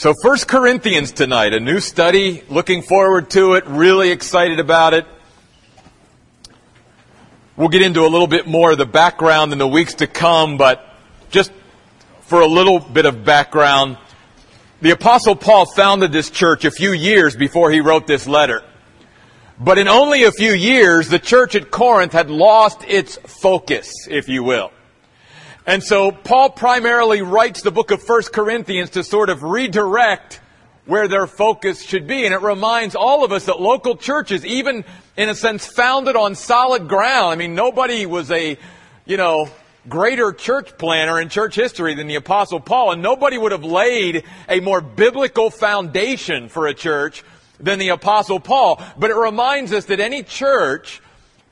So, First Corinthians tonight, a new study. Looking forward to it. Really excited about it. We'll get into a little bit more of the background in the weeks to come, but just for a little bit of background, the Apostle Paul founded this church a few years before he wrote this letter. But in only a few years, the church at Corinth had lost its focus, if you will. And so Paul primarily writes the book of 1 Corinthians to sort of redirect where their focus should be. And it reminds all of us that local churches, even in a sense founded on solid ground, I mean, nobody was a, you know, greater church planner in church history than the apostle Paul, and nobody would have laid a more biblical foundation for a church than the apostle Paul. But it reminds us that any church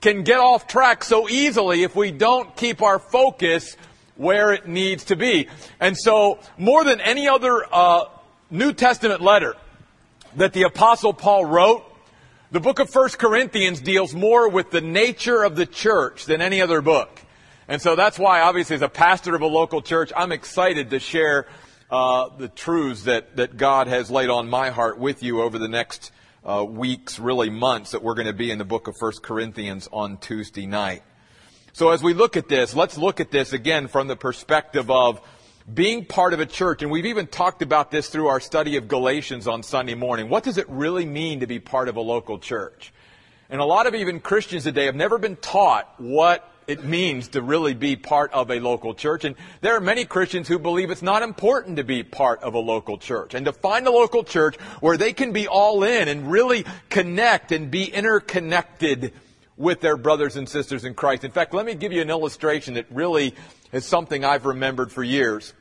can get off track so easily if we don't keep our focus where it needs to be. And so, more than any other uh, New Testament letter that the Apostle Paul wrote, the book of 1 Corinthians deals more with the nature of the church than any other book. And so that's why, obviously, as a pastor of a local church, I'm excited to share uh, the truths that, that God has laid on my heart with you over the next uh, weeks, really months, that we're going to be in the book of 1 Corinthians on Tuesday night. So as we look at this, let's look at this again from the perspective of being part of a church. And we've even talked about this through our study of Galatians on Sunday morning. What does it really mean to be part of a local church? And a lot of even Christians today have never been taught what it means to really be part of a local church. And there are many Christians who believe it's not important to be part of a local church and to find a local church where they can be all in and really connect and be interconnected with their brothers and sisters in Christ. In fact, let me give you an illustration that really is something I've remembered for years.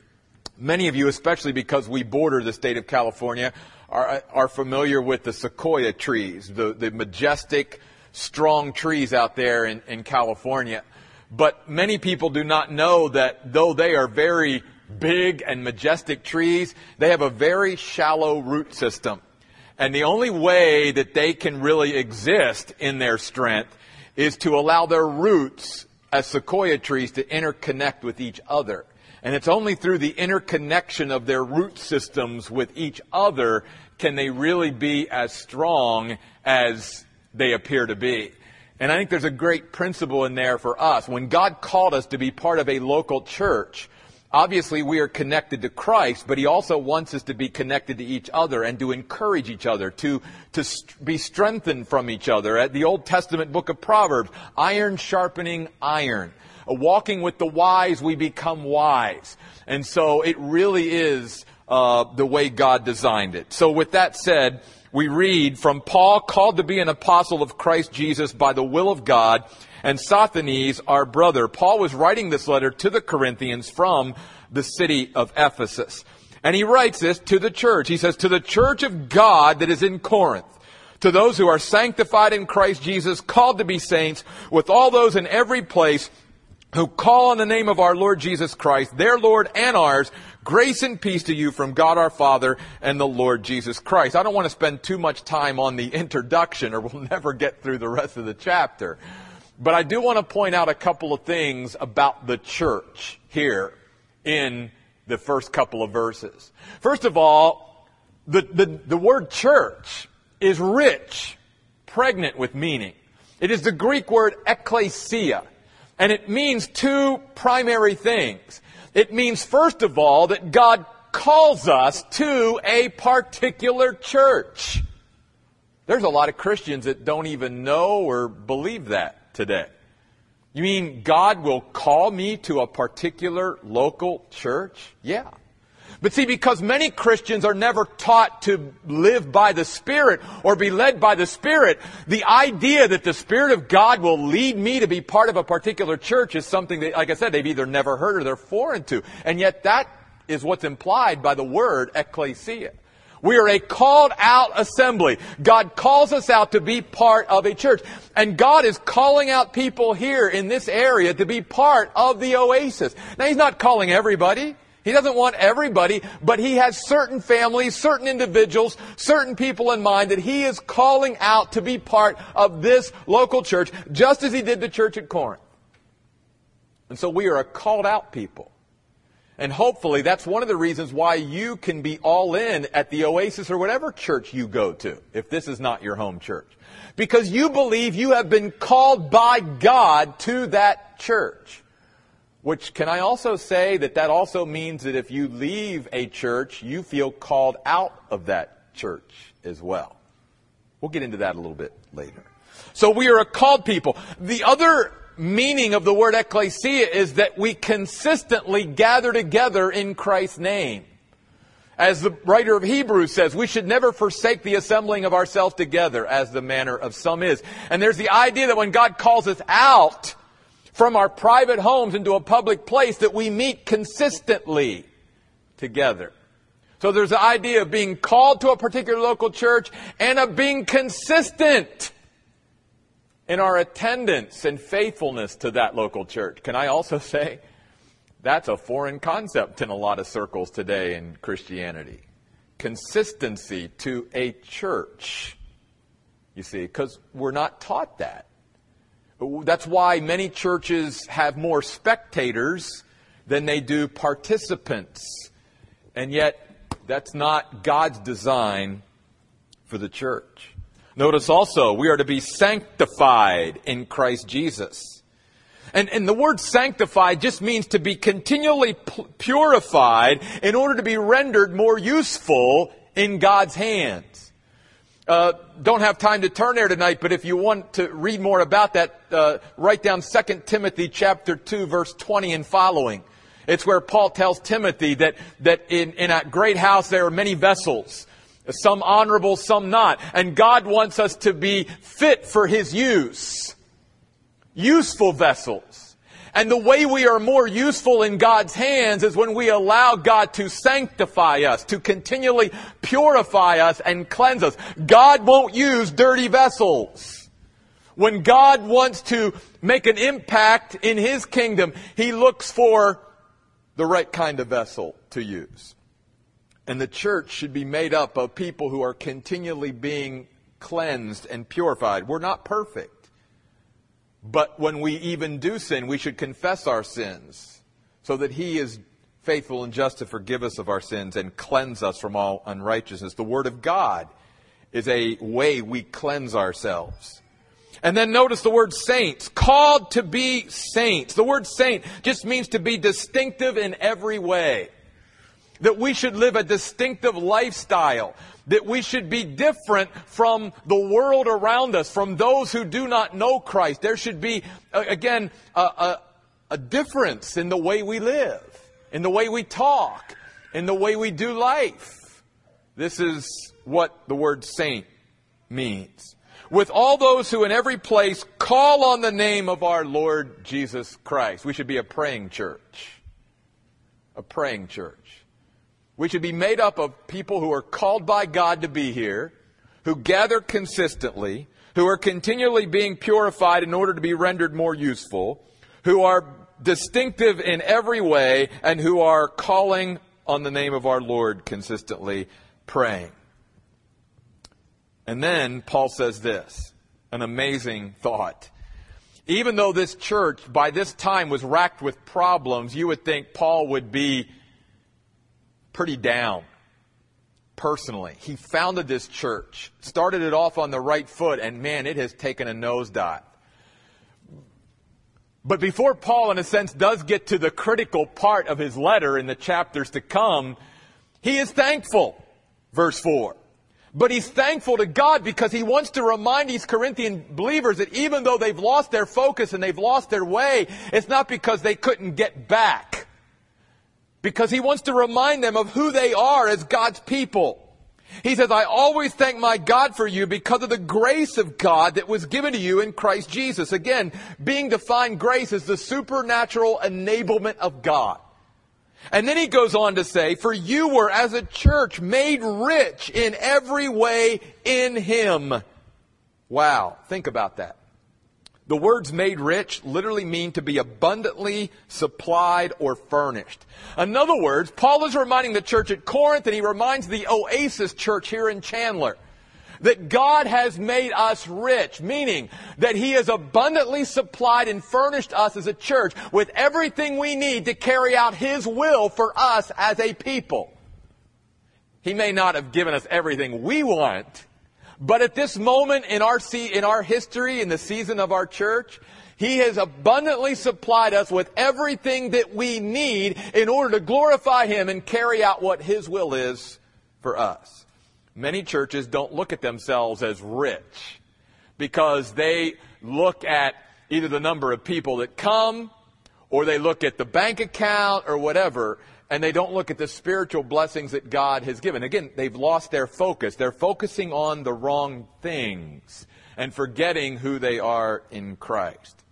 Many of you, especially because we border the state of California, are, are familiar with the sequoia trees, the, the majestic, strong trees out there in, in California. But many people do not know that though they are very big and majestic trees, they have a very shallow root system. And the only way that they can really exist in their strength is to allow their roots as sequoia trees to interconnect with each other. And it's only through the interconnection of their root systems with each other can they really be as strong as they appear to be. And I think there's a great principle in there for us. When God called us to be part of a local church, Obviously, we are connected to Christ, but He also wants us to be connected to each other and to encourage each other, to, to st- be strengthened from each other. At the Old Testament book of Proverbs, iron sharpening iron. Walking with the wise, we become wise. And so it really is uh, the way God designed it. So with that said, we read from Paul, called to be an apostle of Christ Jesus by the will of God, and Sosthenes, our brother. Paul was writing this letter to the Corinthians from the city of Ephesus. And he writes this to the church. He says, to the church of God that is in Corinth, to those who are sanctified in Christ Jesus, called to be saints, with all those in every place who call on the name of our Lord Jesus Christ, their Lord and ours, grace and peace to you from God our Father and the Lord Jesus Christ. I don't want to spend too much time on the introduction or we'll never get through the rest of the chapter. But I do want to point out a couple of things about the church here in the first couple of verses. First of all, the, the, the word church is rich, pregnant with meaning. It is the Greek word ekklesia, and it means two primary things. It means, first of all, that God calls us to a particular church. There's a lot of Christians that don't even know or believe that today. You mean God will call me to a particular local church? Yeah. But see, because many Christians are never taught to live by the Spirit or be led by the Spirit, the idea that the Spirit of God will lead me to be part of a particular church is something that, like I said, they've either never heard or they're foreign to. And yet that is what's implied by the word ecclesia. We are a called out assembly. God calls us out to be part of a church. And God is calling out people here in this area to be part of the oasis. Now He's not calling everybody. He doesn't want everybody, but He has certain families, certain individuals, certain people in mind that He is calling out to be part of this local church, just as He did the church at Corinth. And so we are a called out people. And hopefully that's one of the reasons why you can be all in at the Oasis or whatever church you go to, if this is not your home church. Because you believe you have been called by God to that church. Which can I also say that that also means that if you leave a church, you feel called out of that church as well. We'll get into that a little bit later. So we are a called people. The other meaning of the word ecclesia is that we consistently gather together in Christ's name. As the writer of Hebrews says, we should never forsake the assembling of ourselves together as the manner of some is. And there's the idea that when God calls us out from our private homes into a public place that we meet consistently together. So there's the idea of being called to a particular local church and of being consistent in our attendance and faithfulness to that local church. Can I also say that's a foreign concept in a lot of circles today in Christianity? Consistency to a church. You see, because we're not taught that. That's why many churches have more spectators than they do participants. And yet, that's not God's design for the church. Notice also, we are to be sanctified in Christ Jesus. And, and the word sanctified just means to be continually purified in order to be rendered more useful in God's hands. Uh, don't have time to turn there tonight, but if you want to read more about that, uh, write down 2 Timothy chapter 2 verse 20 and following. It's where Paul tells Timothy that, that in, in a great house there are many vessels some honorable, some not. And God wants us to be fit for His use. Useful vessels. And the way we are more useful in God's hands is when we allow God to sanctify us, to continually purify us and cleanse us. God won't use dirty vessels. When God wants to make an impact in His kingdom, He looks for the right kind of vessel to use. And the church should be made up of people who are continually being cleansed and purified. We're not perfect. But when we even do sin, we should confess our sins so that He is faithful and just to forgive us of our sins and cleanse us from all unrighteousness. The Word of God is a way we cleanse ourselves. And then notice the word saints, called to be saints. The word saint just means to be distinctive in every way that we should live a distinctive lifestyle, that we should be different from the world around us, from those who do not know Christ. There should be, again, a, a, a difference in the way we live, in the way we talk, in the way we do life. This is what the word saint means. With all those who in every place call on the name of our Lord Jesus Christ. We should be a praying church. A praying church. We should be made up of people who are called by God to be here, who gather consistently, who are continually being purified in order to be rendered more useful, who are distinctive in every way, and who are calling on the name of our Lord consistently, praying. And then Paul says this an amazing thought. Even though this church by this time was racked with problems, you would think Paul would be pretty down personally. He founded this church, started it off on the right foot, and man, it has taken a nosedive. But before Paul, in a sense, does get to the critical part of his letter in the chapters to come, he is thankful. Verse 4. But he's thankful to God because he wants to remind these Corinthian believers that even though they've lost their focus and they've lost their way, it's not because they couldn't get back because he wants to remind them of who they are as God's people. He says, I always thank my God for you because of the grace of God that was given to you in Christ Jesus. Again, being defined grace is the supernatural enablement of God. And then he goes on to say, for you were as a church made rich in every way in him. Wow. Think about that. The words made rich literally mean to be abundantly supplied or furnished. In other words, Paul is reminding the church at Corinth and he reminds the Oasis church here in Chandler that God has made us rich, meaning that He has abundantly supplied and furnished us as a church with everything we need to carry out His will for us as a people. He may not have given us everything we want, but at this moment in our, in our history, in the season of our church, He has abundantly supplied us with everything that we need in order to glorify Him and carry out what His will is for us. Many churches don't look at themselves as rich because they look at either the number of people that come or they look at the bank account or whatever and they don't look at the spiritual blessings that God has given. Again, they've lost their focus. They're focusing on the wrong things and forgetting who they are in Christ.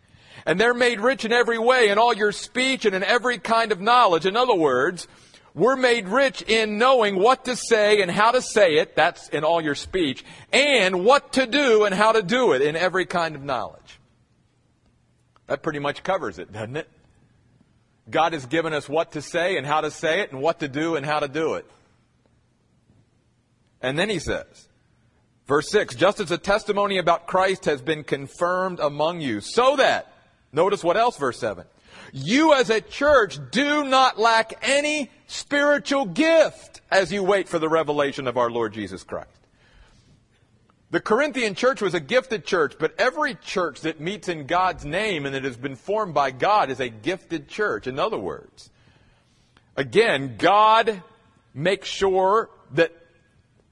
And they're made rich in every way, in all your speech and in every kind of knowledge. In other words, we're made rich in knowing what to say and how to say it. That's in all your speech. And what to do and how to do it in every kind of knowledge. That pretty much covers it, doesn't it? God has given us what to say and how to say it and what to do and how to do it. And then he says, verse 6, just as the testimony about Christ has been confirmed among you, so that, notice what else, verse 7, you as a church do not lack any spiritual gift as you wait for the revelation of our Lord Jesus Christ. The Corinthian church was a gifted church, but every church that meets in God's name and that has been formed by God is a gifted church. In other words, again, God makes sure that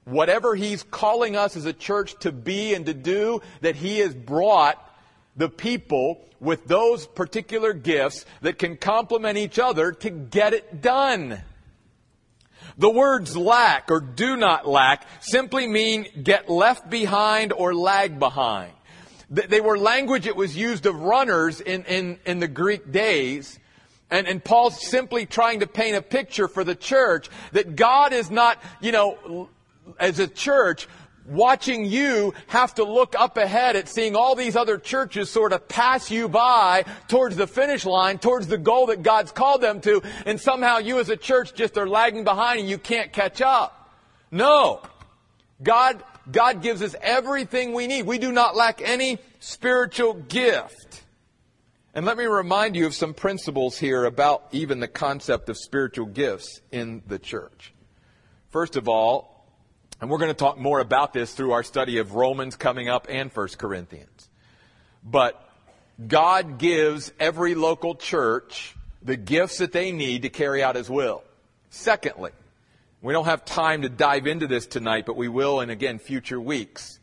whatever He's calling us as a church to be and to do, that He has brought the people with those particular gifts that can complement each other to get it done. The words lack or do not lack simply mean get left behind or lag behind. They were language that was used of runners in, in, in the Greek days. And, and Paul's simply trying to paint a picture for the church that God is not, you know, as a church, watching you have to look up ahead at seeing all these other churches sort of pass you by towards the finish line, towards the goal that God's called them to, and somehow you as a church just are lagging behind and you can't catch up. No. God, God gives us everything we need. We do not lack any spiritual gift. And let me remind you of some principles here about even the concept of spiritual gifts in the church. First of all, and we're going to talk more about this through our study of Romans coming up and 1 Corinthians. But God gives every local church the gifts that they need to carry out His will. Secondly, we don't have time to dive into this tonight, but we will in again future weeks.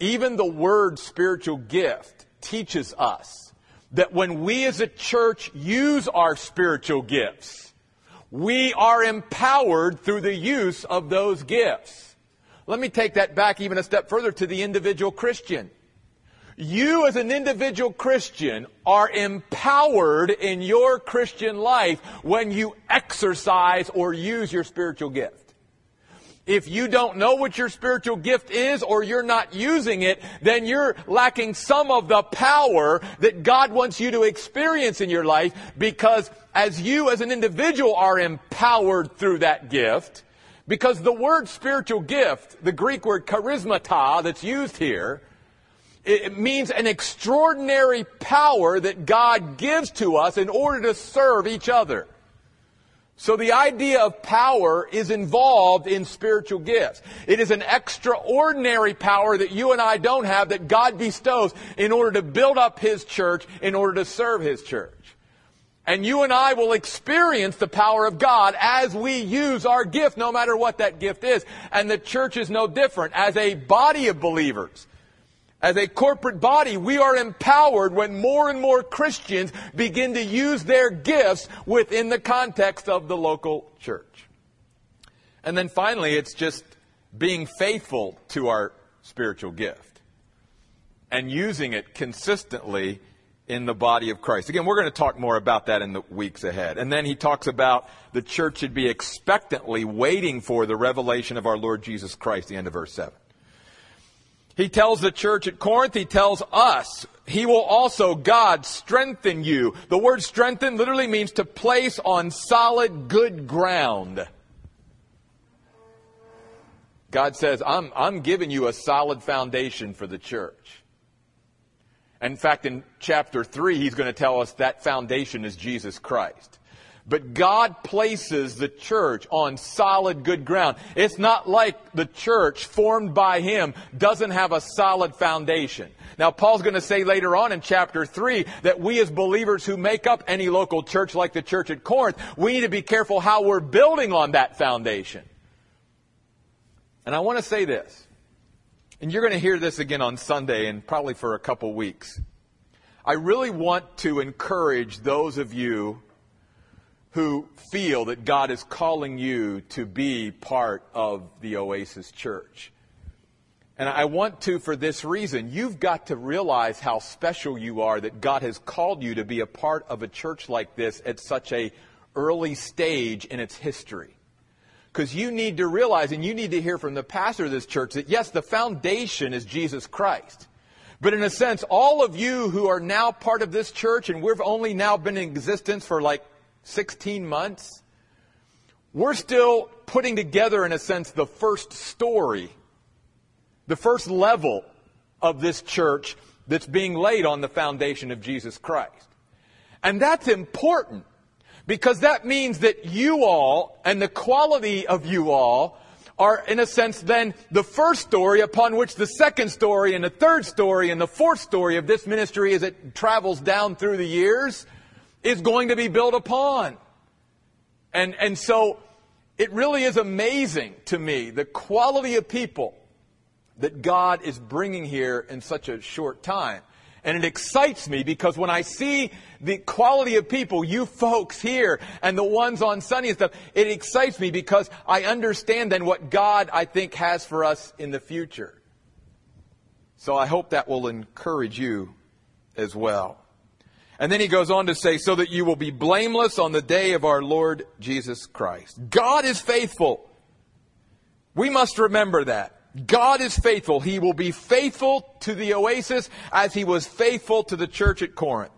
Even the word spiritual gift teaches us that when we as a church use our spiritual gifts, we are empowered through the use of those gifts. Let me take that back even a step further to the individual Christian. You as an individual Christian are empowered in your Christian life when you exercise or use your spiritual gift. If you don't know what your spiritual gift is or you're not using it, then you're lacking some of the power that God wants you to experience in your life because as you as an individual are empowered through that gift, because the word spiritual gift, the Greek word charismata that's used here, it means an extraordinary power that God gives to us in order to serve each other. So the idea of power is involved in spiritual gifts. It is an extraordinary power that you and I don't have that God bestows in order to build up His church, in order to serve His church. And you and I will experience the power of God as we use our gift, no matter what that gift is. And the church is no different. As a body of believers, as a corporate body, we are empowered when more and more Christians begin to use their gifts within the context of the local church. And then finally, it's just being faithful to our spiritual gift and using it consistently in the body of Christ. Again, we're going to talk more about that in the weeks ahead. And then he talks about the church should be expectantly waiting for the revelation of our Lord Jesus Christ, the end of verse 7. He tells the church at Corinth, he tells us, he will also, God, strengthen you. The word strengthen literally means to place on solid, good ground. God says, I'm, I'm giving you a solid foundation for the church. In fact, in chapter 3, he's going to tell us that foundation is Jesus Christ. But God places the church on solid, good ground. It's not like the church formed by Him doesn't have a solid foundation. Now, Paul's going to say later on in chapter 3 that we as believers who make up any local church like the church at Corinth, we need to be careful how we're building on that foundation. And I want to say this, and you're going to hear this again on Sunday and probably for a couple weeks. I really want to encourage those of you who feel that God is calling you to be part of the Oasis Church. And I want to for this reason. You've got to realize how special you are that God has called you to be a part of a church like this at such a early stage in its history. Because you need to realize and you need to hear from the pastor of this church that yes, the foundation is Jesus Christ. But in a sense, all of you who are now part of this church, and we've only now been in existence for like 16 months, we're still putting together, in a sense, the first story, the first level of this church that's being laid on the foundation of Jesus Christ. And that's important because that means that you all and the quality of you all are, in a sense, then the first story upon which the second story and the third story and the fourth story of this ministry as it travels down through the years is going to be built upon. And, and so it really is amazing to me the quality of people that God is bringing here in such a short time. And it excites me because when I see the quality of people, you folks here and the ones on Sunday and stuff, it excites me because I understand then what God, I think, has for us in the future. So I hope that will encourage you as well. And then he goes on to say, so that you will be blameless on the day of our Lord Jesus Christ. God is faithful. We must remember that. God is faithful. He will be faithful to the oasis as he was faithful to the church at Corinth,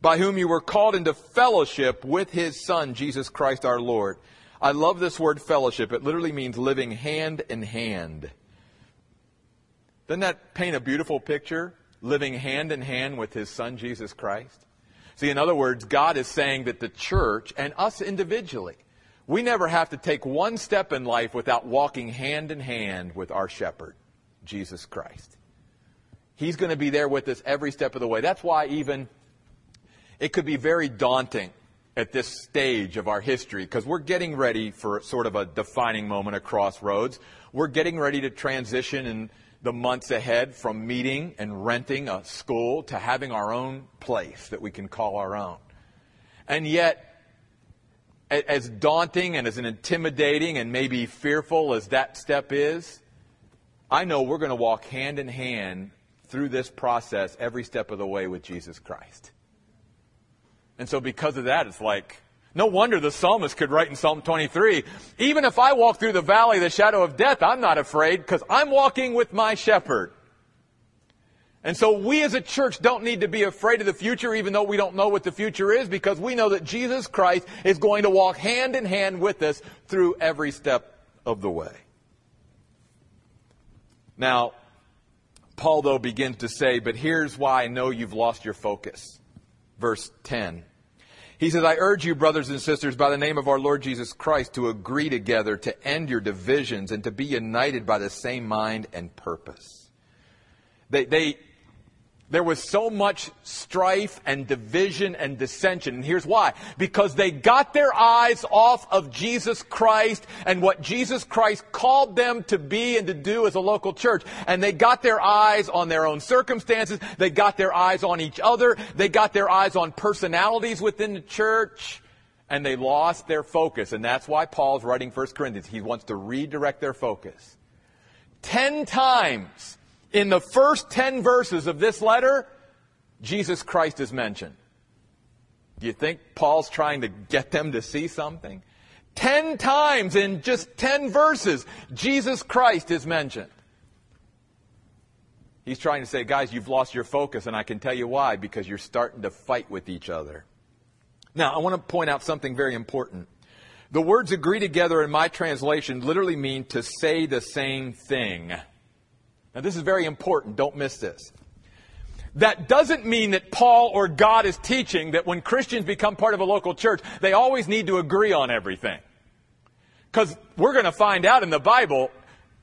by whom you were called into fellowship with his son, Jesus Christ our Lord. I love this word fellowship. It literally means living hand in hand. Doesn't that paint a beautiful picture? Living hand in hand with his son, Jesus Christ. See, in other words, God is saying that the church and us individually, we never have to take one step in life without walking hand in hand with our shepherd, Jesus Christ. He's going to be there with us every step of the way. That's why even it could be very daunting at this stage of our history because we're getting ready for sort of a defining moment, a crossroads. We're getting ready to transition in the months ahead from meeting and renting a school to having our own place that we can call our own. And yet, as daunting and as intimidating and maybe fearful as that step is, I know we're going to walk hand in hand through this process every step of the way with Jesus Christ. And so because of that, it's like, no wonder the psalmist could write in Psalm 23, even if I walk through the valley of the shadow of death, I'm not afraid because I'm walking with my shepherd. And so we as a church don't need to be afraid of the future, even though we don't know what the future is, because we know that Jesus Christ is going to walk hand in hand with us through every step of the way. Now, Paul, though, begins to say, but here's why I know you've lost your focus. Verse 10. He says, I urge you, brothers and sisters, by the name of our Lord Jesus Christ, to agree together, to end your divisions, and to be united by the same mind and purpose. They, they, there was so much strife and division and dissension. And here's why. Because they got their eyes off of Jesus Christ and what Jesus Christ called them to be and to do as a local church. And they got their eyes on their own circumstances. They got their eyes on each other. They got their eyes on personalities within the church. And they lost their focus. And that's why Paul's writing 1 Corinthians. He wants to redirect their focus. Ten times in the first 10 verses of this letter, Jesus Christ is mentioned. Do you think Paul's trying to get them to see something? Ten times in just ten verses, Jesus Christ is mentioned. He's trying to say, guys, you've lost your focus, and I can tell you why, because you're starting to fight with each other. Now, I want to point out something very important. The words agree together in my translation literally mean to say the same thing. Now, this is very important. Don't miss this. That doesn't mean that Paul or God is teaching that when Christians become part of a local church, they always need to agree on everything. Because we're going to find out in the Bible,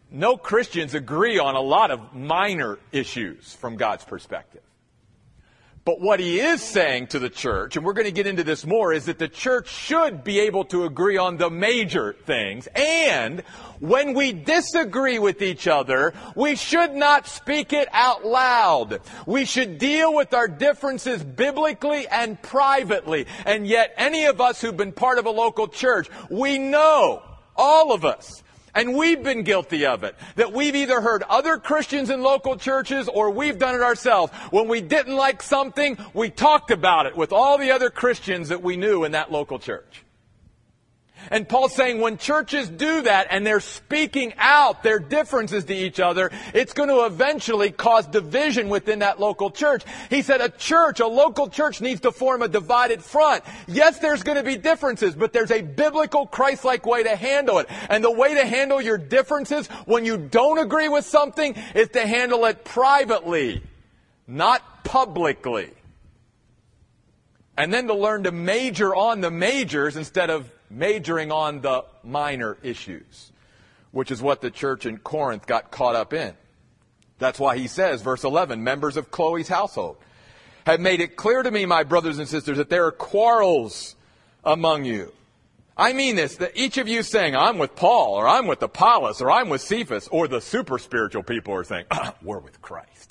no Christians agree on a lot of minor issues from God's perspective. But what he is saying to the church, and we're going to get into this more, is that the church should be able to agree on the major things. And when we disagree with each other, we should not speak it out loud. We should deal with our differences biblically and privately. And yet, any of us who've been part of a local church, we know, all of us, and we've been guilty of it. That we've either heard other Christians in local churches or we've done it ourselves. When we didn't like something, we talked about it with all the other Christians that we knew in that local church. And Paul's saying when churches do that and they're speaking out their differences to each other, it's going to eventually cause division within that local church. He said a church, a local church needs to form a divided front. Yes, there's going to be differences, but there's a biblical Christ-like way to handle it. And the way to handle your differences when you don't agree with something is to handle it privately, not publicly. And then to learn to major on the majors instead of majoring on the minor issues, which is what the church in Corinth got caught up in. That's why he says, verse 11, members of Chloe's household have made it clear to me, my brothers and sisters, that there are quarrels among you. I mean this, that each of you saying, I'm with Paul, or I'm with Apollos, or I'm with Cephas, or the super spiritual people are saying, we're with Christ.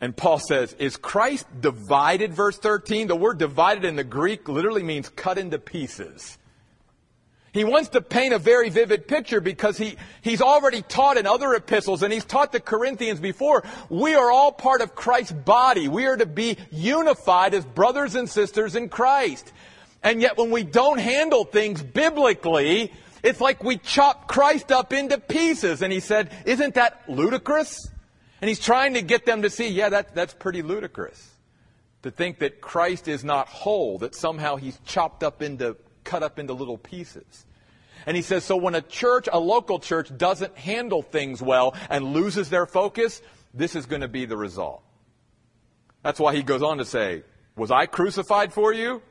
And Paul says, is Christ divided, verse 13? The word divided in the Greek literally means cut into pieces. He wants to paint a very vivid picture because he, he's already taught in other epistles and he's taught the Corinthians before, we are all part of Christ's body. We are to be unified as brothers and sisters in Christ. And yet when we don't handle things biblically, it's like we chop Christ up into pieces. And he said, isn't that ludicrous? And he's trying to get them to see, yeah, that, that's pretty ludicrous. To think that Christ is not whole, that somehow he's chopped up into, cut up into little pieces. And he says, so when a church, a local church, doesn't handle things well and loses their focus, this is going to be the result. That's why he goes on to say, was I crucified for you?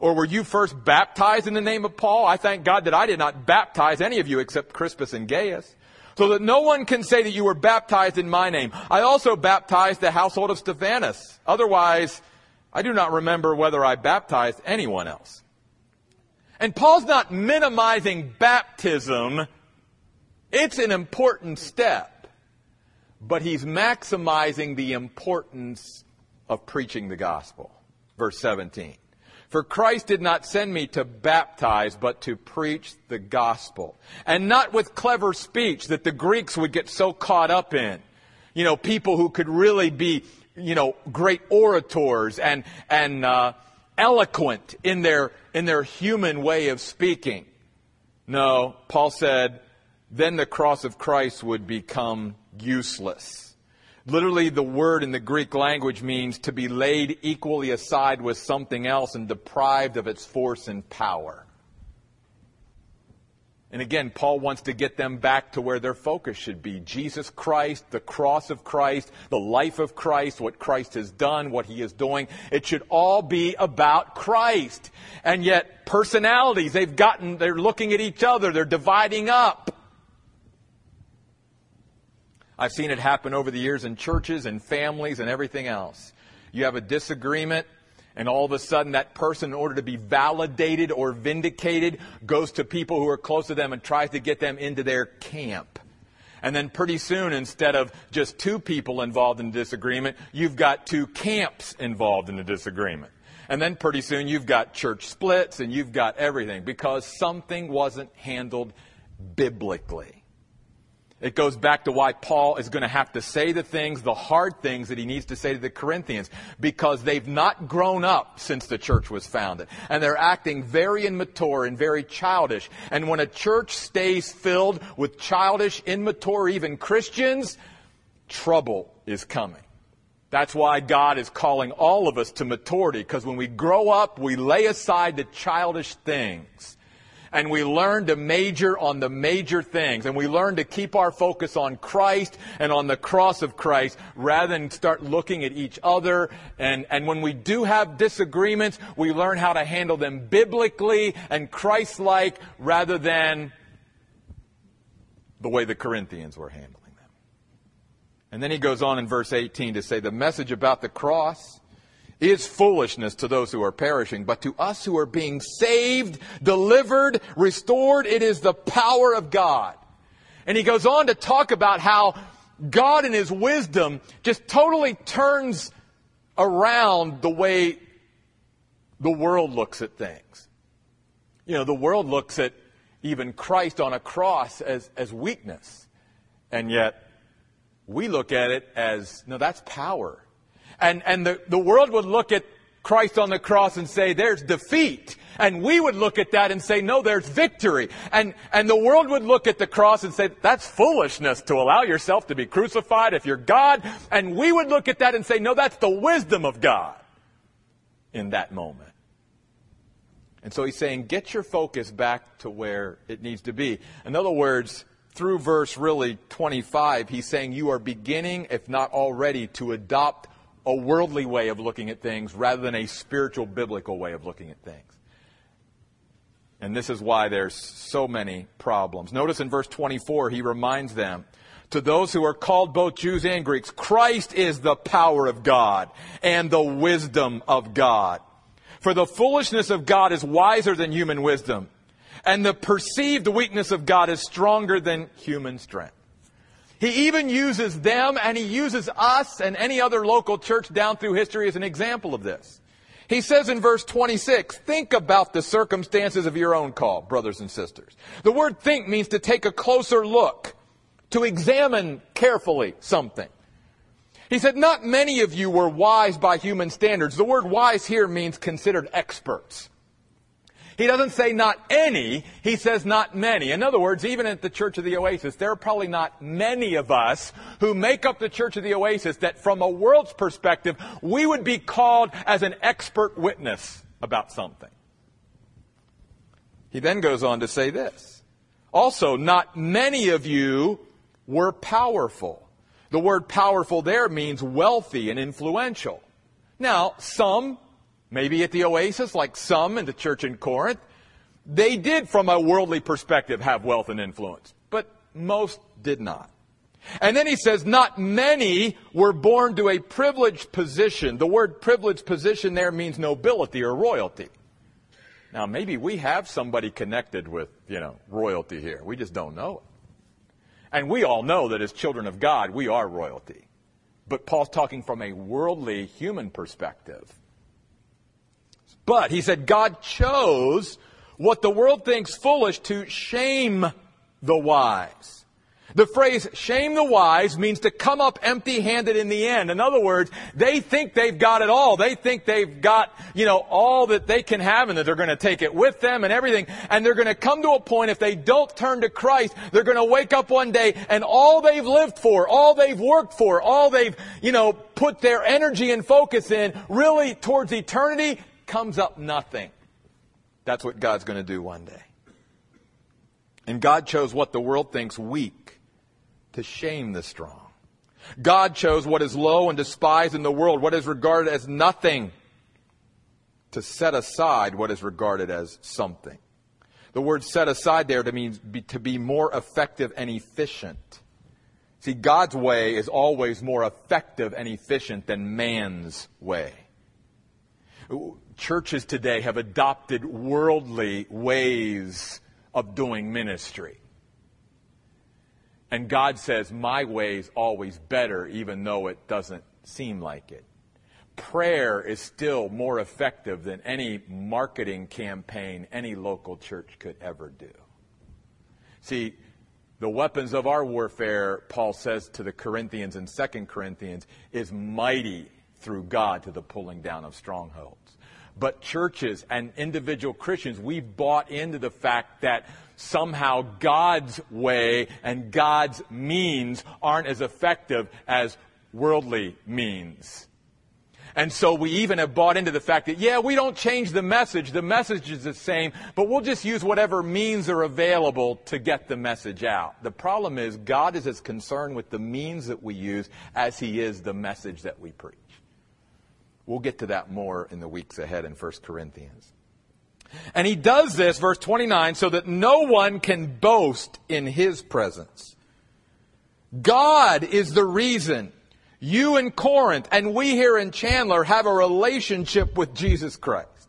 Or were you first baptized in the name of Paul? I thank God that I did not baptize any of you except Crispus and Gaius so that no one can say that you were baptized in my name. I also baptized the household of Stephanas. Otherwise, I do not remember whether I baptized anyone else. And Paul's not minimizing baptism. It's an important step. But he's maximizing the importance of preaching the gospel. Verse 17. For Christ did not send me to baptize, but to preach the gospel. And not with clever speech that the Greeks would get so caught up in. You know, people who could really be, you know, great orators and, and, uh, eloquent in their, in their human way of speaking. No, Paul said, then the cross of Christ would become useless. Literally, the word in the Greek language means to be laid equally aside with something else and deprived of its force and power. And again, Paul wants to get them back to where their focus should be. Jesus Christ, the cross of Christ, the life of Christ, what Christ has done, what he is doing. It should all be about Christ. And yet, personalities, they've gotten, they're looking at each other, they're dividing up. I've seen it happen over the years in churches and families and everything else. You have a disagreement, and all of a sudden that person, in order to be validated or vindicated, goes to people who are close to them and tries to get them into their camp. And then pretty soon, instead of just two people involved in a disagreement, you've got two camps involved in a disagreement. And then pretty soon you've got church splits and you've got everything because something wasn't handled biblically. It goes back to why Paul is going to have to say the things, the hard things that he needs to say to the Corinthians, because they've not grown up since the church was founded. And they're acting very immature and very childish. And when a church stays filled with childish, immature, even Christians, trouble is coming. That's why God is calling all of us to maturity, because when we grow up, we lay aside the childish things. And we learn to major on the major things. And we learn to keep our focus on Christ and on the cross of Christ rather than start looking at each other. And, and when we do have disagreements, we learn how to handle them biblically and Christ-like rather than the way the Corinthians were handling. Them. And then he goes on in verse 18 to say, the message about the cross is foolishness to those who are perishing, but to us who are being saved, delivered, restored, it is the power of God. And he goes on to talk about how God in his wisdom just totally turns around the way the world looks at things. You know, the world looks at even Christ on a cross as, as weakness. And yet, we look at it as, no, that's power. And, and the, the world would look at Christ on the cross and say, there's defeat. And we would look at that and say, no, there's victory. And, and the world would look at the cross and say, that's foolishness to allow yourself to be crucified if you're God. And we would look at that and say, no, that's the wisdom of God in that moment. And so he's saying, get your focus back to where it needs to be. In other words, through verse really 25, he's saying you are beginning, if not already, to adopt a worldly way of looking at things rather than a spiritual biblical way of looking at things. And this is why there's so many problems. Notice in verse 24, he reminds them, to those who are called both Jews and Greeks, Christ is the power of God and the wisdom of God. For the foolishness of God is wiser than human wisdom and the perceived weakness of God is stronger than human strength. He even uses them and he uses us and any other local church down through history as an example of this. He says in verse 26, think about the circumstances of your own call, brothers and sisters. The word think means to take a closer look, to examine carefully something. He said, not many of you were wise by human standards. The word wise here means considered experts. He doesn't say not any, he says not many. In other words, even at the Church of the Oasis, there are probably not many of us who make up the Church of the Oasis that from a world's perspective, we would be called as an expert witness about something. He then goes on to say this. Also, not many of you were powerful. The word powerful there means wealthy and influential. Now, some Maybe at the Oasis, like some in the church in Corinth, they did, from a worldly perspective, have wealth and influence, but most did not. And then he says, not many were born to a privileged position. The word privileged position there means nobility or royalty. Now, maybe we have somebody connected with, you know, royalty here. We just don't know it. And we all know that as children of God, we are royalty. But Paul's talking from a worldly human perspective. But he said God chose what the world thinks foolish to shame the wise. The phrase shame the wise means to come up empty handed in the end. In other words, they think they've got it all. They think they've got, you know, all that they can have and that they're going to take it with them and everything. And they're going to come to a point if they don't turn to Christ, they're going to wake up one day and all they've lived for, all they've worked for, all they've, you know, put their energy and focus in really towards eternity comes up nothing. That's what God's going to do one day. And God chose what the world thinks weak to shame the strong. God chose what is low and despised in the world, what is regarded as nothing, to set aside what is regarded as something. The word set aside there to mean to be more effective and efficient. See, God's way is always more effective and efficient than man's way churches today have adopted worldly ways of doing ministry. And God says, my way is always better, even though it doesn't seem like it. Prayer is still more effective than any marketing campaign any local church could ever do. See, the weapons of our warfare, Paul says to the Corinthians in 2 Corinthians, is mighty through God to the pulling down of strongholds. But churches and individual Christians, we've bought into the fact that somehow God's way and God's means aren't as effective as worldly means. And so we even have bought into the fact that, yeah, we don't change the message. The message is the same, but we'll just use whatever means are available to get the message out. The problem is God is as concerned with the means that we use as he is the message that we preach. We'll get to that more in the weeks ahead in 1 Corinthians. And he does this, verse 29, so that no one can boast in his presence. God is the reason you in Corinth and we here in Chandler have a relationship with Jesus Christ,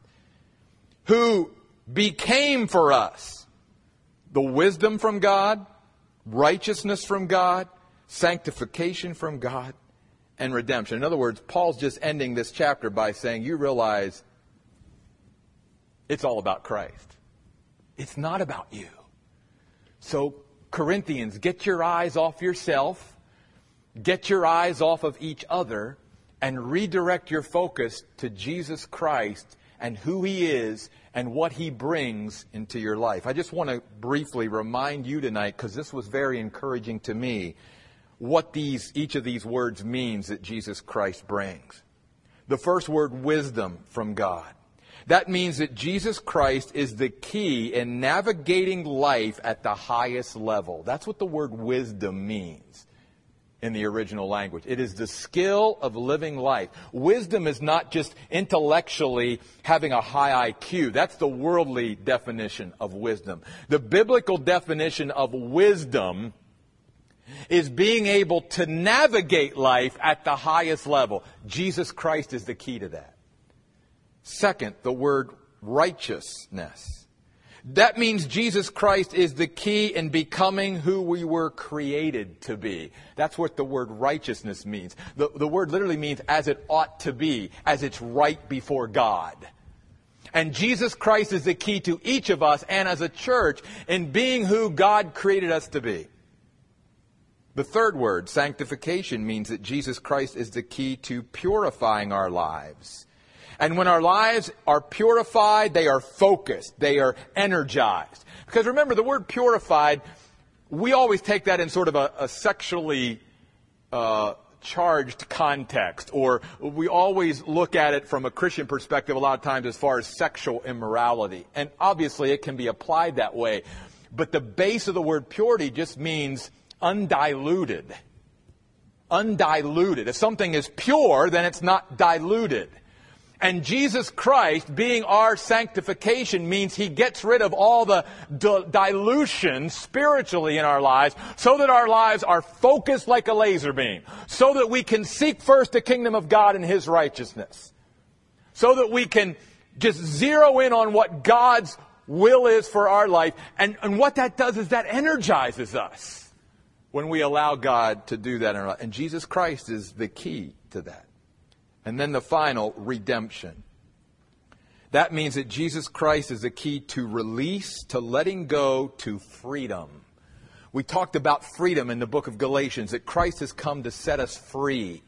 who became for us the wisdom from God, righteousness from God, sanctification from God, and redemption. In other words, Paul's just ending this chapter by saying, You realize it's all about Christ. It's not about you. So, Corinthians, get your eyes off yourself Get your eyes off of each other and redirect your focus to Jesus Christ and who He is and what He brings into your life. I just want to briefly remind you tonight, because this was very encouraging to me, what these, each of these words means that Jesus Christ brings. The first word, wisdom from God. That means that Jesus Christ is the key in navigating life at the highest level. That's what the word wisdom means in the original language. It is the skill of living life. Wisdom is not just intellectually having a high IQ. That's the worldly definition of wisdom. The biblical definition of wisdom is being able to navigate life at the highest level. Jesus Christ is the key to that. Second, the word righteousness. That means Jesus Christ is the key in becoming who we were created to be. That's what the word righteousness means. The, the word literally means as it ought to be, as it's right before God. And Jesus Christ is the key to each of us and as a church in being who God created us to be. The third word, sanctification, means that Jesus Christ is the key to purifying our lives. And when our lives are purified, they are focused, they are energized. Because remember, the word purified, we always take that in sort of a, a sexually uh, charged context, or we always look at it from a Christian perspective a lot of times as far as sexual immorality. And obviously it can be applied that way. But the base of the word purity just means undiluted. Undiluted. If something is pure, then it's not diluted. And Jesus Christ being our sanctification means He gets rid of all the dilution spiritually in our lives so that our lives are focused like a laser beam. So that we can seek first the kingdom of God and His righteousness. So that we can just zero in on what God's will is for our life. And, and what that does is that energizes us when we allow God to do that in our life. And Jesus Christ is the key to that. And then the final, redemption. That means that Jesus Christ is the key to release, to letting go, to freedom. We talked about freedom in the book of Galatians, that Christ has come to set us free.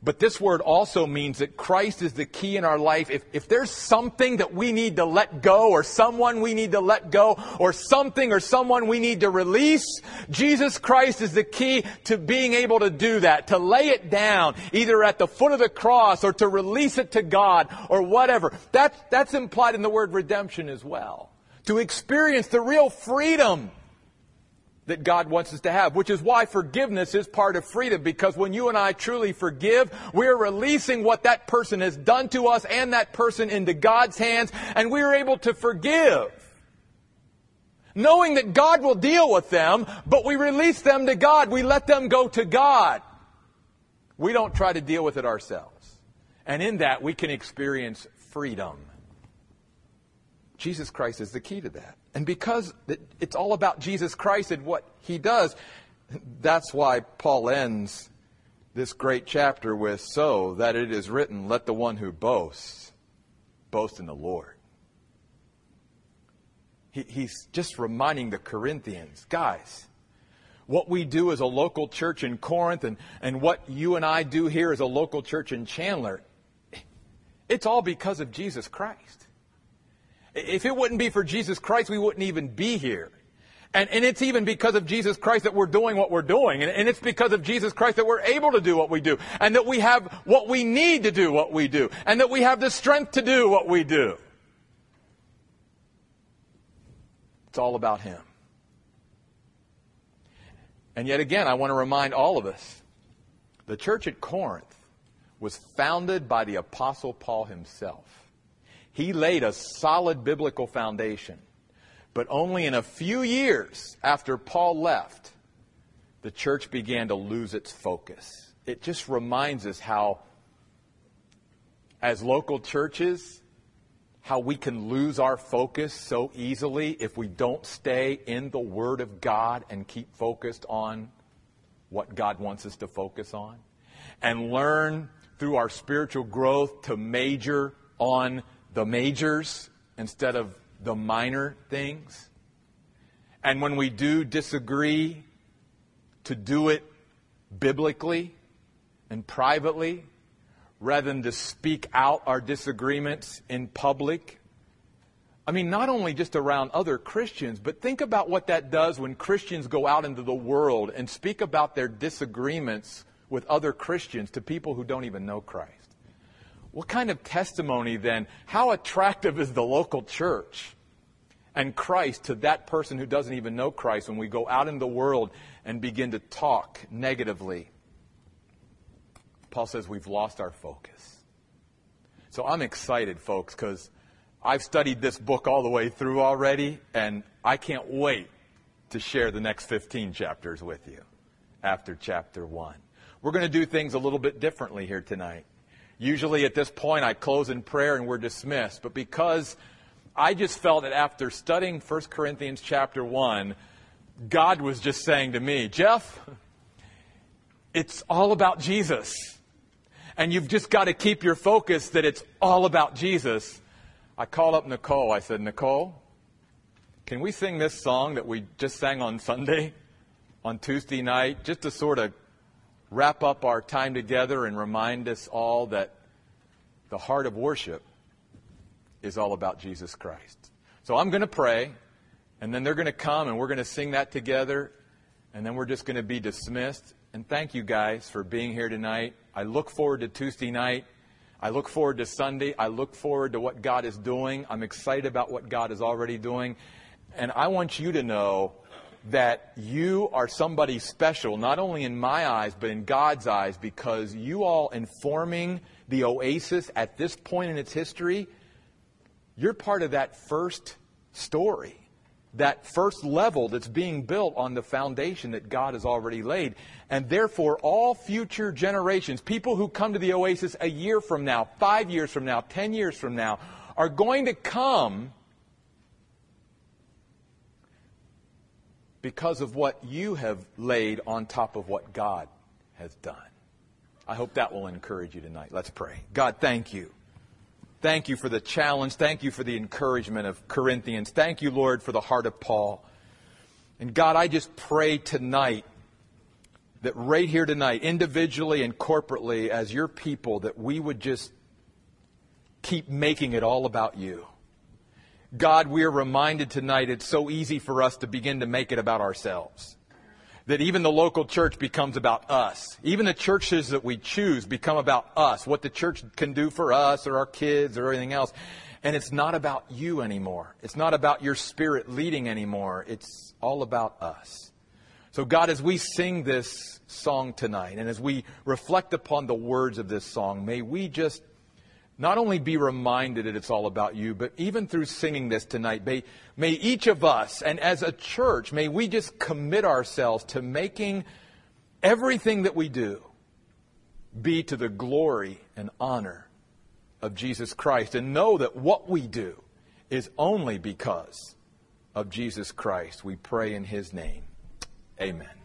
But this word also means that Christ is the key in our life. If, if there's something that we need to let go, or someone we need to let go, or something or someone we need to release, Jesus Christ is the key to being able to do that, to lay it down, either at the foot of the cross, or to release it to God, or whatever. That's, that's implied in the word redemption as well. To experience the real freedom that God wants us to have, which is why forgiveness is part of freedom because when you and I truly forgive, we're releasing what that person has done to us and that person into God's hands and we're able to forgive. Knowing that God will deal with them, but we release them to God. We let them go to God. We don't try to deal with it ourselves. And in that, we can experience freedom. Jesus Christ is the key to that. And because it's all about Jesus Christ and what he does, that's why Paul ends this great chapter with, So that it is written, let the one who boasts boast in the Lord. He, he's just reminding the Corinthians, guys, what we do as a local church in Corinth and, and what you and I do here as a local church in Chandler, it's all because of Jesus Christ. If it wouldn't be for Jesus Christ, we wouldn't even be here. And, and it's even because of Jesus Christ that we're doing what we're doing. And, and it's because of Jesus Christ that we're able to do what we do. And that we have what we need to do what we do. And that we have the strength to do what we do. It's all about Him. And yet again, I want to remind all of us the church at Corinth was founded by the Apostle Paul himself. He laid a solid biblical foundation. But only in a few years after Paul left, the church began to lose its focus. It just reminds us how, as local churches, how we can lose our focus so easily if we don't stay in the Word of God and keep focused on what God wants us to focus on. And learn through our spiritual growth to major on the majors instead of the minor things. And when we do disagree, to do it biblically and privately rather than to speak out our disagreements in public. I mean, not only just around other Christians, but think about what that does when Christians go out into the world and speak about their disagreements with other Christians to people who don't even know Christ. What kind of testimony then? How attractive is the local church and Christ to that person who doesn't even know Christ when we go out in the world and begin to talk negatively? Paul says we've lost our focus. So I'm excited, folks, because I've studied this book all the way through already, and I can't wait to share the next 15 chapters with you after chapter 1. We're going to do things a little bit differently here tonight. Usually at this point I close in prayer and we're dismissed. But because I just felt that after studying 1 Corinthians chapter 1, God was just saying to me, Jeff, it's all about Jesus. And you've just got to keep your focus that it's all about Jesus. I called up Nicole. I said, Nicole, can we sing this song that we just sang on Sunday, on Tuesday night, just to sort of wrap up our time together and remind us all that the heart of worship is all about Jesus Christ. So I'm going to pray, and then they're going to come and we're going to sing that together, and then we're just going to be dismissed. And thank you guys for being here tonight. I look forward to Tuesday night. I look forward to Sunday. I look forward to what God is doing. I'm excited about what God is already doing. And I want you to know that you are somebody special, not only in my eyes, but in God's eyes, because you all informing the oasis at this point in its history, you're part of that first story, that first level that's being built on the foundation that God has already laid. And therefore, all future generations, people who come to the oasis a year from now, five years from now, ten years from now, are going to come because of what you have laid on top of what God has done. I hope that will encourage you tonight. Let's pray. God, thank you. Thank you for the challenge. Thank you for the encouragement of Corinthians. Thank you, Lord, for the heart of Paul. And God, I just pray tonight that right here tonight, individually and corporately, as your people, that we would just keep making it all about you. God, we are reminded tonight it's so easy for us to begin to make it about ourselves. That even the local church becomes about us. Even the churches that we choose become about us, what the church can do for us or our kids or anything else. And it's not about you anymore. It's not about your spirit leading anymore. It's all about us. So God, as we sing this song tonight and as we reflect upon the words of this song, may we just not only be reminded that it's all about you, but even through singing this tonight, may, may each of us, and as a church, may we just commit ourselves to making everything that we do be to the glory and honor of Jesus Christ, and know that what we do is only because of Jesus Christ. We pray in His name. Amen.